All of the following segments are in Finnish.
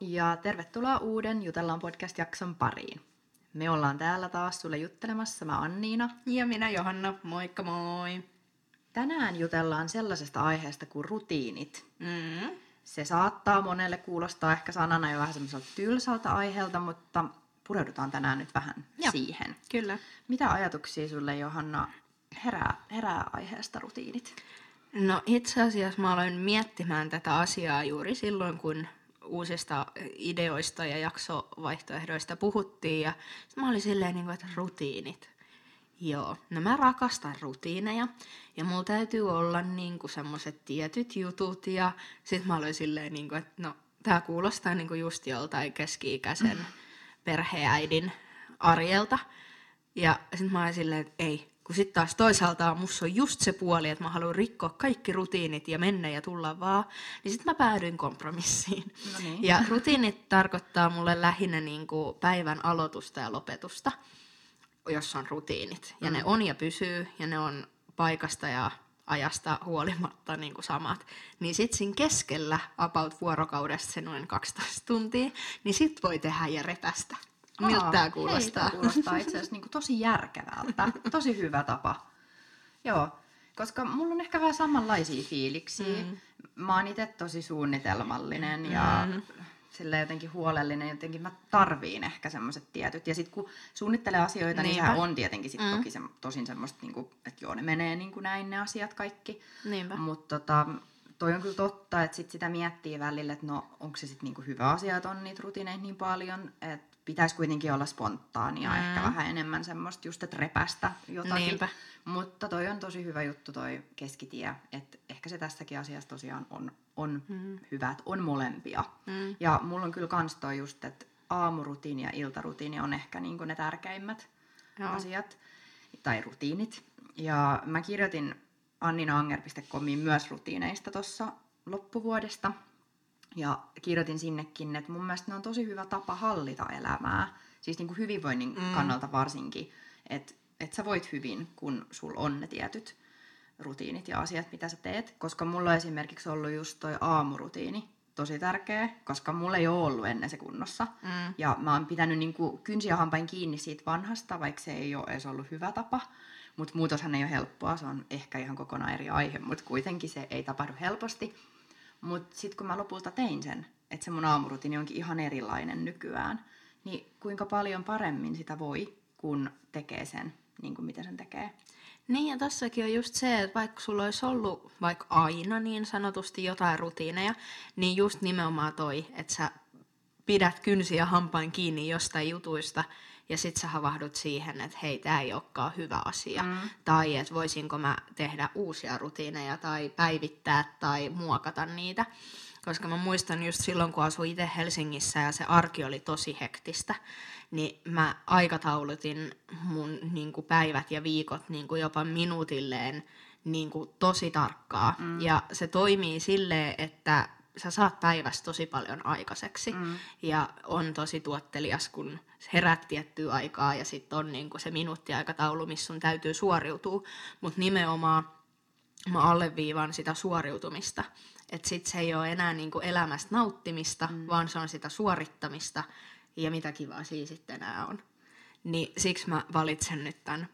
ja tervetuloa uuden Jutellaan podcast-jakson pariin. Me ollaan täällä taas sulle juttelemassa, mä Anniina. Ja minä Johanna, moikka moi! Tänään jutellaan sellaisesta aiheesta kuin rutiinit. Mm. Se saattaa monelle kuulostaa ehkä sanana jo vähän semmoiselta tylsältä aiheelta, mutta pureudutaan tänään nyt vähän Joo. siihen. Kyllä. Mitä ajatuksia sulle, Johanna, herää, herää aiheesta rutiinit? No itse asiassa mä aloin miettimään tätä asiaa juuri silloin, kun uusista ideoista ja jaksovaihtoehdoista puhuttiin. Ja mä olin silleen, niin kuin, että rutiinit. Joo, no mä rakastan rutiineja ja mulla täytyy olla niin kuin semmoiset tietyt jutut ja sit mä olin silleen, niin kuin, että no tää kuulostaa niin kuin just joltain keski-ikäisen perheäidin arjelta. Ja sitten mä olin silleen, että ei, kun sitten taas toisaalta musta on just se puoli, että mä haluan rikkoa kaikki rutiinit ja mennä ja tulla vaan, niin sitten mä päädyin kompromissiin. No niin. Ja rutiinit tarkoittaa mulle lähinnä niin kuin päivän aloitusta ja lopetusta, jos on rutiinit. Ja Mm. ne on ja pysyy, ja ne on paikasta ja ajasta huolimatta niin kuin samat. Niin sitten siinä keskellä about vuorokaudesta se noin 12 tuntia, niin sit voi tehdä ja repästä. Miltä Aa, tämä kuulostaa? Hei, kuulostaa itse asiassa niinku tosi järkevältä. Tosi hyvä tapa. Joo, koska mulla on ehkä vähän samanlaisia fiiliksiä. Mm. Mä oon itse tosi suunnitelmallinen ja Mm. sille jotenkin huolellinen. Jotenkin mä tarviin ehkä semmoiset tietyt. Ja sitten kun suunnittelee asioita, niin Niinpä. sehän on tietenkin sit Mm. toki se, tosin semmoista, niinku, että joo, ne menee niinku näin ne asiat kaikki. Niinpä. Mutta tota, toi on kyllä totta, että sit sitä miettii välillä, että no onko se sitten niinku hyvä asia, että on niitä rutiineita niin paljon, että pitäisi kuitenkin olla spontaania, Mm. ehkä vähän enemmän semmoista just, että repästä jotakin. Niinpä. Mutta toi on tosi hyvä juttu toi keskitie, että ehkä se tässäkin asiassa tosiaan on, on Mm. hyvä, että on molempia. Mm. Ja mulla on kyllä kans toi just, että aamurutiini ja iltarutiini on ehkä niinku ne tärkeimmät Joo. asiat tai rutiinit. Ja mä kirjoitin anninanger.comiin myös rutiineista tuossa loppuvuodesta. Ja kirjoitin sinnekin, että mun mielestä ne on tosi hyvä tapa hallita elämää. Siis niin kuin hyvinvoinnin Mm. kannalta varsinkin. Että et sä voit hyvin, kun sul on ne tietyt rutiinit ja asiat, mitä sä teet. Koska mulla on esimerkiksi ollut just toi aamurutiini tosi tärkeä, koska mulla ei ole ollut ennen se kunnossa. Mm. Ja mä oon pitänyt niinku kynsiä hampain kiinni siitä vanhasta, vaikka se ei ole edes ollut hyvä tapa. Mutta muutoshan ei ole helppoa, se on ehkä ihan kokonaan eri aihe, mutta kuitenkin se ei tapahdu helposti. Mutta sitten kun mä lopulta tein sen, että se mun aamurutiini onkin ihan erilainen nykyään, niin kuinka paljon paremmin sitä voi, kun tekee sen niin kuin miten sen tekee. Niin ja tossakin on just se, että vaikka sulla olisi ollut vaikka aina niin sanotusti jotain rutiineja, niin just nimenomaan toi, että sä pidät kynsiä hampain kiinni jostain jutuista ja sit sä havahdut siihen, että hei, tää ei olekaan hyvä asia. Mm. Tai että voisinko mä tehdä uusia rutiineja tai päivittää tai muokata niitä. Koska mä muistan just silloin, kun asuin itse Helsingissä ja se arki oli tosi hektistä, niin mä aikataulutin mun niin kuin päivät ja viikot niin kuin jopa minuutilleen niin kuin tosi tarkkaa. Mm. Ja se toimii silleen, että sä saat päivässä tosi paljon aikaiseksi. Mm. Ja on tosi tuottelias, kun herät tiettyä aikaa ja sitten on niinku se minuuttiaikataulu, missä sun täytyy suoriutua. Mutta nimenomaan mä alleviivaan sitä suoriutumista. Että sit se ei ole enää niinku elämästä nauttimista, mm. vaan se on sitä suorittamista. Ja mitä kivaa siinä sitten enää on. Niin siksi mä valitsen nyt tämän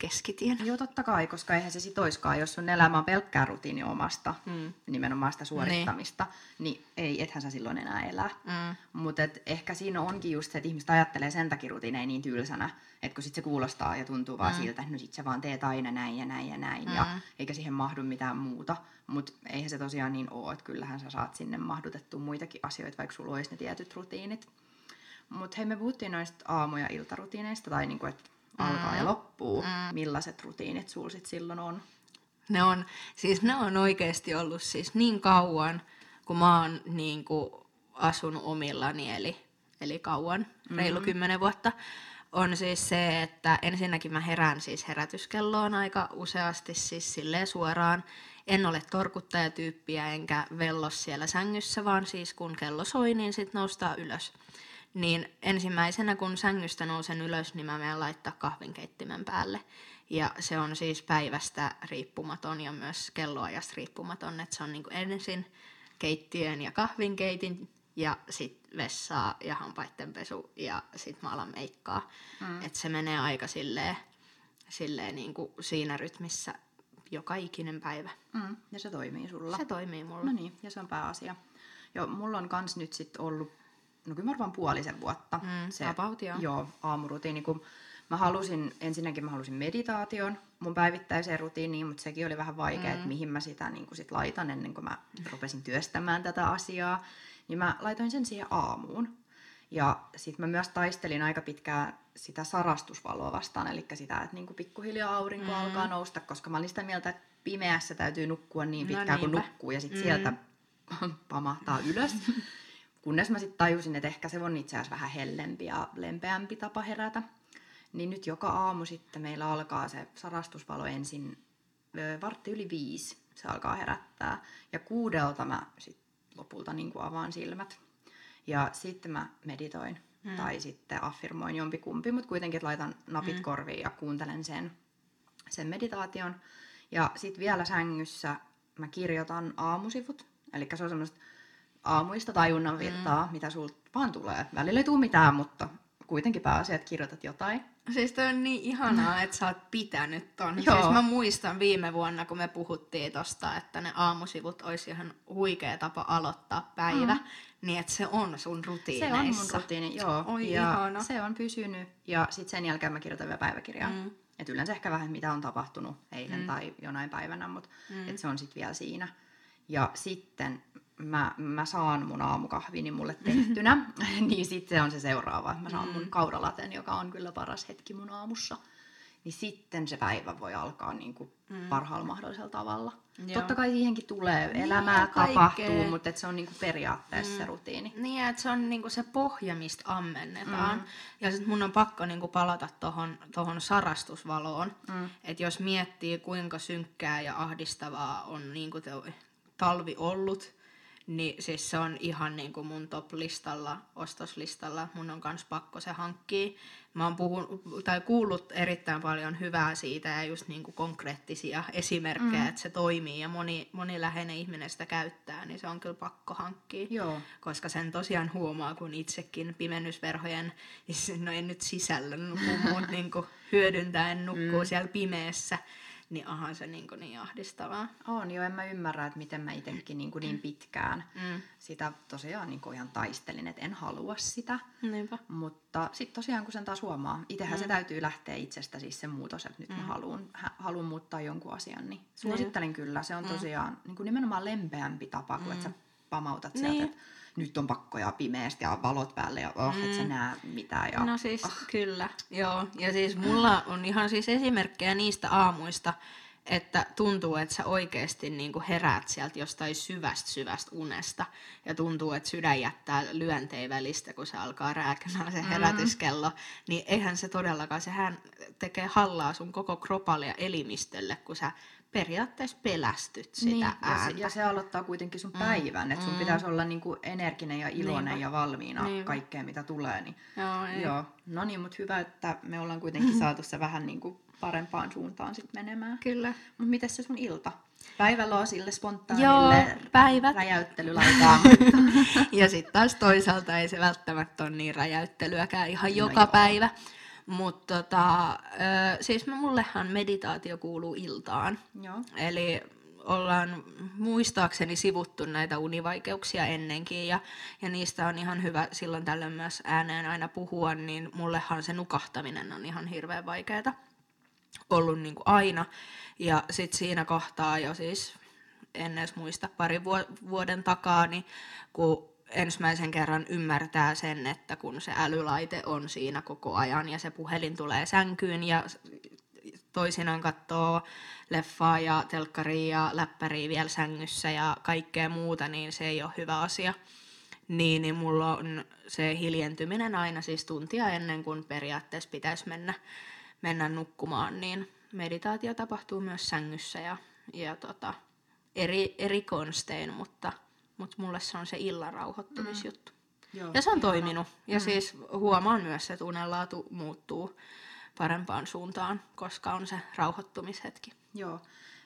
keskitien. Joo, totta kai, koska eihän se sit oiskaan, jos sun elämä on pelkkää rutiini omasta, Mm. nimenomaan sitä suorittamista, niin, niin ei, ethän sä silloin enää elää. Mm. Mutta ehkä siinä onkin just se, että ihmiset ajattelee sen takia rutiineja niin tylsänä, että kun sit se kuulostaa ja tuntuu vaan Mm. siltä, että no sit sä vaan teet aina näin ja näin ja näin, ja Mm. eikä siihen mahdu mitään muuta. Mutta eihän se tosiaan niin ole, että kyllähän sä saat sinne mahdutettua muitakin asioita, vaikka sulla olisi ne tietyt rutiinit. Mutta hei, me puhuttiin noista aamu- ja iltarutiineista, tai niinku, että alkaa ja loppuu. Mm. Millaiset rutiinit sulla sit silloin on? Ne on, siis ne on oikeasti ollut siis niin kauan, kun mä oon niin kuin asunut omillani, eli, eli kauan, reilu Mhm. kymmenen vuotta, on siis se, että ensinnäkin mä herään siis herätyskelloon aika useasti siis silleen suoraan. En ole torkuttajatyyppiä enkä vellos siellä sängyssä, vaan siis kun kello soi, niin sit noustaa ylös. Niin ensimmäisenä kun sängystä nousen ylös, niin mä menen laittaa kahvinkeittimen päälle. Ja se on siis päivästä riippumaton ja myös kelloajasta riippumaton, että se on niin kuin ensin keittiön ja kahvinkeitin ja sit vessaa ja hampaitten pesu ja sit mä alan meikkaa. Mm. Että se menee aika silleen, silleen niin kuin siinä rytmissä joka ikinen päivä. Mm, ja se toimii sulla. Se toimii mulla. No niin, ja se on pääasia. Joo, mulla on kans nyt sit ollut, no kyllä varmaan puolisen vuotta. Mm, se, about, joo. joo, aamurutiini, kun mä halusin, ensinnäkin mä halusin meditaation mun päivittäiseen rutiiniin, mutta sekin oli vähän vaikea, mm. että mihin mä sitä niin sit laitan ennen kuin mä rupesin työstämään tätä asiaa. Niin mä laitoin sen siihen aamuun. Ja sitten mä myös taistelin aika pitkään sitä sarastusvaloa vastaan, eli sitä, että niinku pikkuhiljaa aurinko mm. alkaa nousta, koska mä olin sitä mieltä, että pimeässä täytyy nukkua niin No pitkään kuin niinpä. nukkuu, ja sitten Mm. sieltä pamahtaa ylös. Kunnes mä sitten tajusin, että ehkä se on itse asiassa vähän hellempi ja lempeämpi tapa herätä. Niin nyt joka aamu sitten meillä alkaa se sarastusvalo ensin vartti yli viisi. Se alkaa herättää. Ja kuudelta mä sit lopulta niin kuin avaan silmät. Ja sitten mä meditoin. Mm. Tai sitten affirmoin jompikumpi, mutta kuitenkin että laitan napit mm. korviin ja kuuntelen sen, sen meditaation. Ja sitten vielä sängyssä mä kirjoitan aamusivut. Eli se on semmoista aamuista tajunnan virtaa, mm. mitä sulta vaan tulee. Välillä ei tule mitään, mutta kuitenkin pääasia, että kirjoitat jotain. Siis toi on niin ihanaa, että sä oot pitänyt ton. Joo. Siis mä muistan viime vuonna, kun me puhuttiin tosta, että ne aamusivut olisi ihan huikea tapa aloittaa päivä, mm. niin että se on sun Se rutiineissa. on mun rutiini, joo. Oi, ja ihana. se on pysynyt. Ja sitten sen jälkeen mä kirjoitan vielä päiväkirjaa. Mm. Et yleensä ehkä vähän mitä on tapahtunut eilen mm. tai jonain päivänä, mutta mm. et se on sitten vielä siinä. Ja sitten mä, mä saan mun aamukahvini mulle tehtynä, niin sitten se on se seuraava. Mä saan mun kauralaten, joka on kyllä paras hetki mun aamussa. Niin sitten se päivä voi alkaa niin kuin mm. parhaalla mahdollisella tavalla. Joo. Totta kai siihenkin tulee, elämää kaikkea. tapahtuu, mutta et se on niin kuin periaatteessa mm. se rutiini. Niin, että se on niinku se pohja, mistä ammennetaan. Mm. Ja sitten mun on pakko niinku palata tohon, tohon sarastusvaloon. Mm. Että jos miettii, kuinka synkkää ja ahdistavaa on niinku te, talvi ollut, niin siis se on ihan niinku mun top-listalla, ostoslistalla. Mun on kans pakko se hankkia. Mä oon puhun, tai kuullut erittäin paljon hyvää siitä ja just niinku konkreettisia esimerkkejä, mm. että se toimii ja moni, moni läheinen ihminen sitä käyttää, niin se on kyllä pakko hankkia Joo. koska sen tosiaan huomaa, kun itsekin pimennysverhojen, no en nyt sisällön, muut niin hyödyntäen nukkuu mm. siellä pimeässä, niin onhan se niin, niin ahdistavaa. On jo, en mä ymmärrä, että miten mä itsekin niin, niin pitkään Mm. sitä tosiaan niin ihan taistelin, että en halua sitä. Niinpä. Mutta sitten tosiaan, kun sen taas huomaa, itsehän mm. se täytyy lähteä itsestä siis se muutos, että nyt mm. mä haluan, haluan muuttaa jonkun asian, niin suosittelen kyllä. Se on tosiaan niin kuin nimenomaan lempeämpi tapa, kuin että sä pamautat sieltä, Niin. että nyt on pakko ja pimeästi ja valot päälle ja oh, et sä näe mitään. Ja, No siis kyllä, joo. Ja siis mulla on ihan siis esimerkkejä niistä aamuista, että tuntuu, että sä oikeasti niin kuin heräät sieltä jostain syvästä syvästä unesta ja tuntuu, että sydän jättää lyönteen välistä, kun se alkaa rääkänään se herätyskello, niin eihän se todellakaan, sehän tekee hallaa sun koko kropalle ja elimistölle, kun sä periaatteessa pelästyt sitä niin, ja, ääntä. se, ja se aloittaa kuitenkin sun päivän, että sun pitäisi olla niin kuin energinen ja iloinen Niinpä. ja valmiina Niinpä. kaikkeen, mitä tulee. Niin, Joo, ei. joo. No niin, mutta hyvä, että me ollaan kuitenkin saatu se vähän niin kuin parempaan suuntaan sitten menemään. Kyllä. Mutta miten se sun ilta? Päivällä on sille Joo, spontaanille päivät. räjäyttelylaitaan. Ja sitten taas toisaalta ei se välttämättä ole niin räjäyttelyäkään ihan No joka joo. päivä. Mutta tota, siis mullehan meditaatio kuuluu iltaan. joo. Eli ollaan muistaakseni sivuttu näitä univaikeuksia ennenkin ja, ja niistä on ihan hyvä silloin tällöin myös ääneen aina puhua, niin mullehan se nukahtaminen on ihan hirveän vaikeaa ollut niin kuin aina. Ja sitten siinä kohtaa jo siis, en edes muista, pari vuo- vuoden takaa, niin kun ensimmäisen kerran ymmärtää sen, että kun se älylaite on siinä koko ajan ja se puhelin tulee sänkyyn ja toisinaan katsoo leffaa ja telkkaria ja läppäriä vielä sängyssä ja kaikkea muuta, niin se ei ole hyvä asia. Niin, niin mulla on se hiljentyminen aina siis tuntia ennen kuin periaatteessa pitäisi mennä, mennä nukkumaan, niin meditaatio tapahtuu myös sängyssä ja, ja tota, eri, eri konstein, mutta, mutta mulle se on se illan rauhoittumisjuttu. joo. Ja se on toiminut. Ja siis huomaan myös, että unenlaatu muuttuu parempaan suuntaan, koska on se rauhoittumishetki. Joo.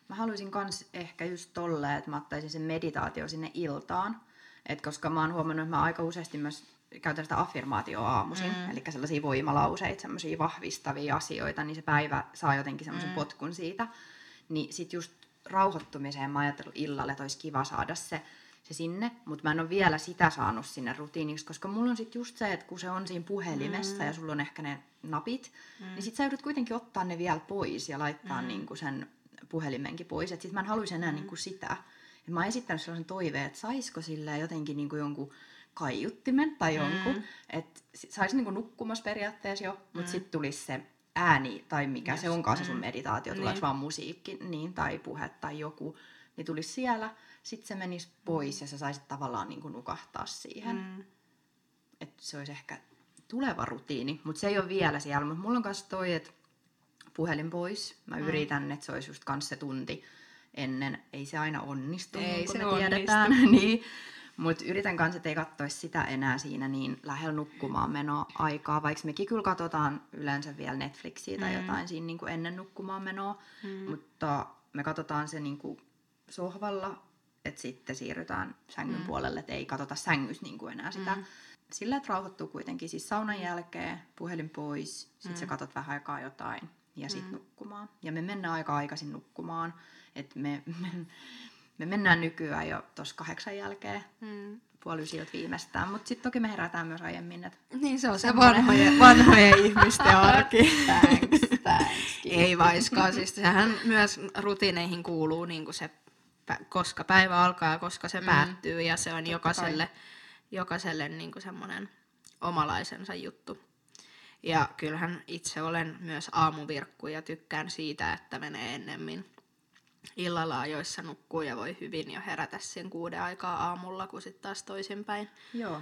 Mä haluaisin kans ehkä just tolleen, että mä ottaisin sen meditaatio sinne iltaan. Et koska mä oon huomannut, että mä aika useasti myös käytän sitä affirmaatioa aamuisin, mm. eli sellaisia voimalauseita, semmoisia vahvistavia asioita, niin se päivä saa jotenkin semmoisen mm. potkun siitä. Niin sit just rauhoittumiseen mä ajattelin illalle, että olisi kiva saada se, se sinne, mutta mä en ole vielä sitä saanut sinne rutiiniksi, koska mulla on sitten just se, että kun se on siinä puhelimessa mm. ja sulla on ehkä ne napit, mm. niin sit sä joudut kuitenkin ottaa ne vielä pois ja laittaa mm. niinku sen puhelimenkin pois, että sit mä en haluaisi enää mm. niinku sitä. Et mä oon esittänyt sellaisen toiveen, että saisiko sille jotenkin niinku jonkun kaiuttimen tai jonkun, mm. että saisi niinku nukkumassa periaatteessa jo, mutta mm. sitten tulisi se ääni tai mikä yes. se onkaan se sun mm. meditaatio, tuleeko niin. vaan musiikki niin, tai puhe tai joku, niin tulisi siellä, sitten se menisi pois ja sä saisit tavallaan niinku nukahtaa siihen. Mm. Että se olisi ehkä tuleva rutiini, mutta se ei ole vielä siellä. Mutta mulla on myös toi, että puhelin pois. Mä mm. yritän, että se olisi just kanssa se tunti ennen. Ei se aina onnistu, ei niin kuin se me tiedetään. niin. Mutta yritän kanssa, että ei katsoisi sitä enää siinä niin lähellä nukkumaan menoa aikaa, vaikka mekin kyllä katsotaan yleensä vielä Netflixiä tai mm. jotain siinä niin kuin ennen nukkumaan menoa, mm. mutta me katsotaan se niin kuin sohvalla, että sitten siirrytään sängyn mm. puolelle, että ei katsota sängyssä niin kuin enää sitä. Mm. Sillä, että rauhoittuu kuitenkin siis saunan jälkeen, puhelin pois, sitten mm. sä katsot vähän aikaa jotain ja sitten mm. nukkumaan. Ja me mennään aika aikaisin nukkumaan, että me, me me mennään nykyään jo tuossa kahdeksan jälkeen. Mm. Puoli ysiltä viimeistään, mutta sitten toki me herätään myös aiemmin. Et niin se on se vanhojen, vanhojen ihmisten arki. thanks, thanks. Ei vaiskaan, siis sehän myös rutiineihin kuuluu niin kuin se, koska päivä alkaa ja koska se mm. päättyy ja se on Totta jokaiselle, jokaiselle niin kuin semmoinen omalaisensa juttu. Ja kyllähän itse olen myös aamuvirkku ja tykkään siitä, että menee ennemmin illalla ajoissa nukkuu ja voi hyvin jo herätä sen kuuden aikaa aamulla, kun sitten taas toisinpäin. Joo,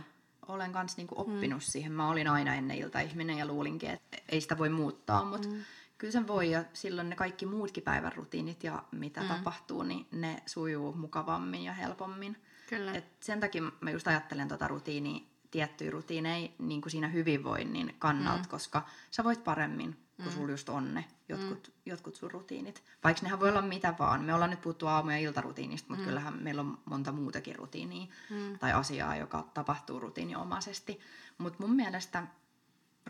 olen kanssa niinku oppinut mm. siihen. Mä olin aina ennen iltaihminen ja luulinkin, että ei sitä voi muuttaa, mutta mm. kyllä sen voi ja silloin ne kaikki muutkin päivän rutiinit ja mitä mm. tapahtuu, niin ne sujuu mukavammin ja helpommin. Kyllä. Et sen takia mä just ajattelen tota rutiinia, tiettyjä rutiineja niin kuin siinä hyvinvoinnin kannalta, mm. koska sä voit paremmin kun mm. sulla just on ne jotkut, mm. jotkut sun rutiinit. Vaikka nehän voi olla mitä vaan. Me ollaan nyt puhuttu aamu- ja iltarutiinista, mutta mm. kyllähän meillä on monta muutakin rutiinia mm. tai asiaa, joka tapahtuu rutiiniomaisesti. Mutta mun mielestä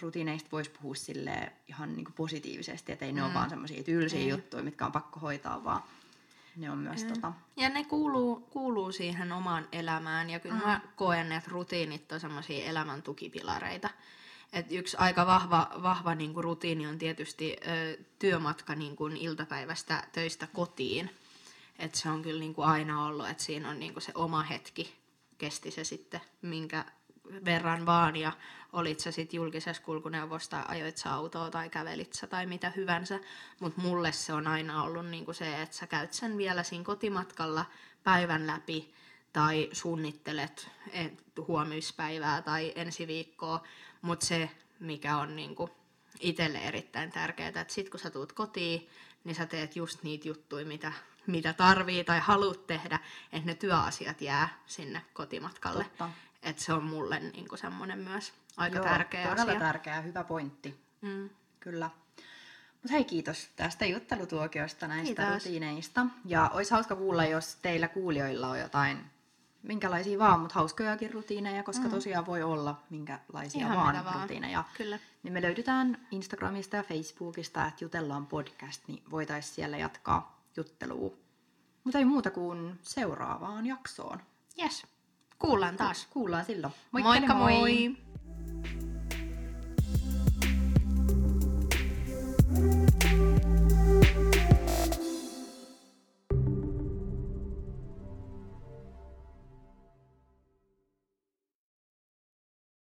rutiineista voisi puhua sille ihan niinku positiivisesti, että ei mm. ne ole vaan semmoisia tylsiä mm. juttuja, mitkä on pakko hoitaa, vaan ne on myös mm. tota... Ja ne kuuluu, kuuluu siihen omaan elämään ja kyllä mm. mä koen, että rutiinit on semmoisia elämän tukipilareita. Et yksi aika vahva, vahva niin kuin rutiini on tietysti ö, työmatka niin kuin iltapäivästä töistä kotiin. Et se on kyllä niin kuin aina ollut, että siinä on niin kuin se oma hetki, kesti se sitten minkä verran vaan ja olit sä sitten julkisessa kulkuneuvosta, ajoit sä autoa tai kävelit sä tai mitä hyvänsä, mutta mulle se on aina ollut niinku se, että sä käyt sen vielä siinä kotimatkalla päivän läpi tai suunnittelet huomispäivää tai ensi viikkoa, mutta se, mikä on niinku itselle erittäin tärkeää, että sit kun sä tuut kotiin, niin sä teet just niitä juttuja, mitä, mitä tarvii tai haluat tehdä, että ne työasiat jää sinne kotimatkalle. Että se on mulle niinku semmoinen myös aika Joo, tärkeä todella asia. tärkeä, hyvä pointti. Mm. Kyllä. Mutta hei, kiitos tästä juttelutuokiosta näistä kiitos. rutiineista. Ja olisi hauska kuulla, jos teillä kuulijoilla on jotain minkälaisia vaan, mutta hauskojakin rutiineja, koska mm. tosiaan voi olla minkälaisia Ihan vaan, vaan rutiineja. Kyllä. Niin me löydetään Instagramista ja Facebookista, että jutellaan podcast, niin voitaisiin siellä jatkaa juttelua. Mutta ei muuta kuin seuraavaan jaksoon. Yes. Kuullaan taas. Kuullaan silloin. Moikka moi! moi.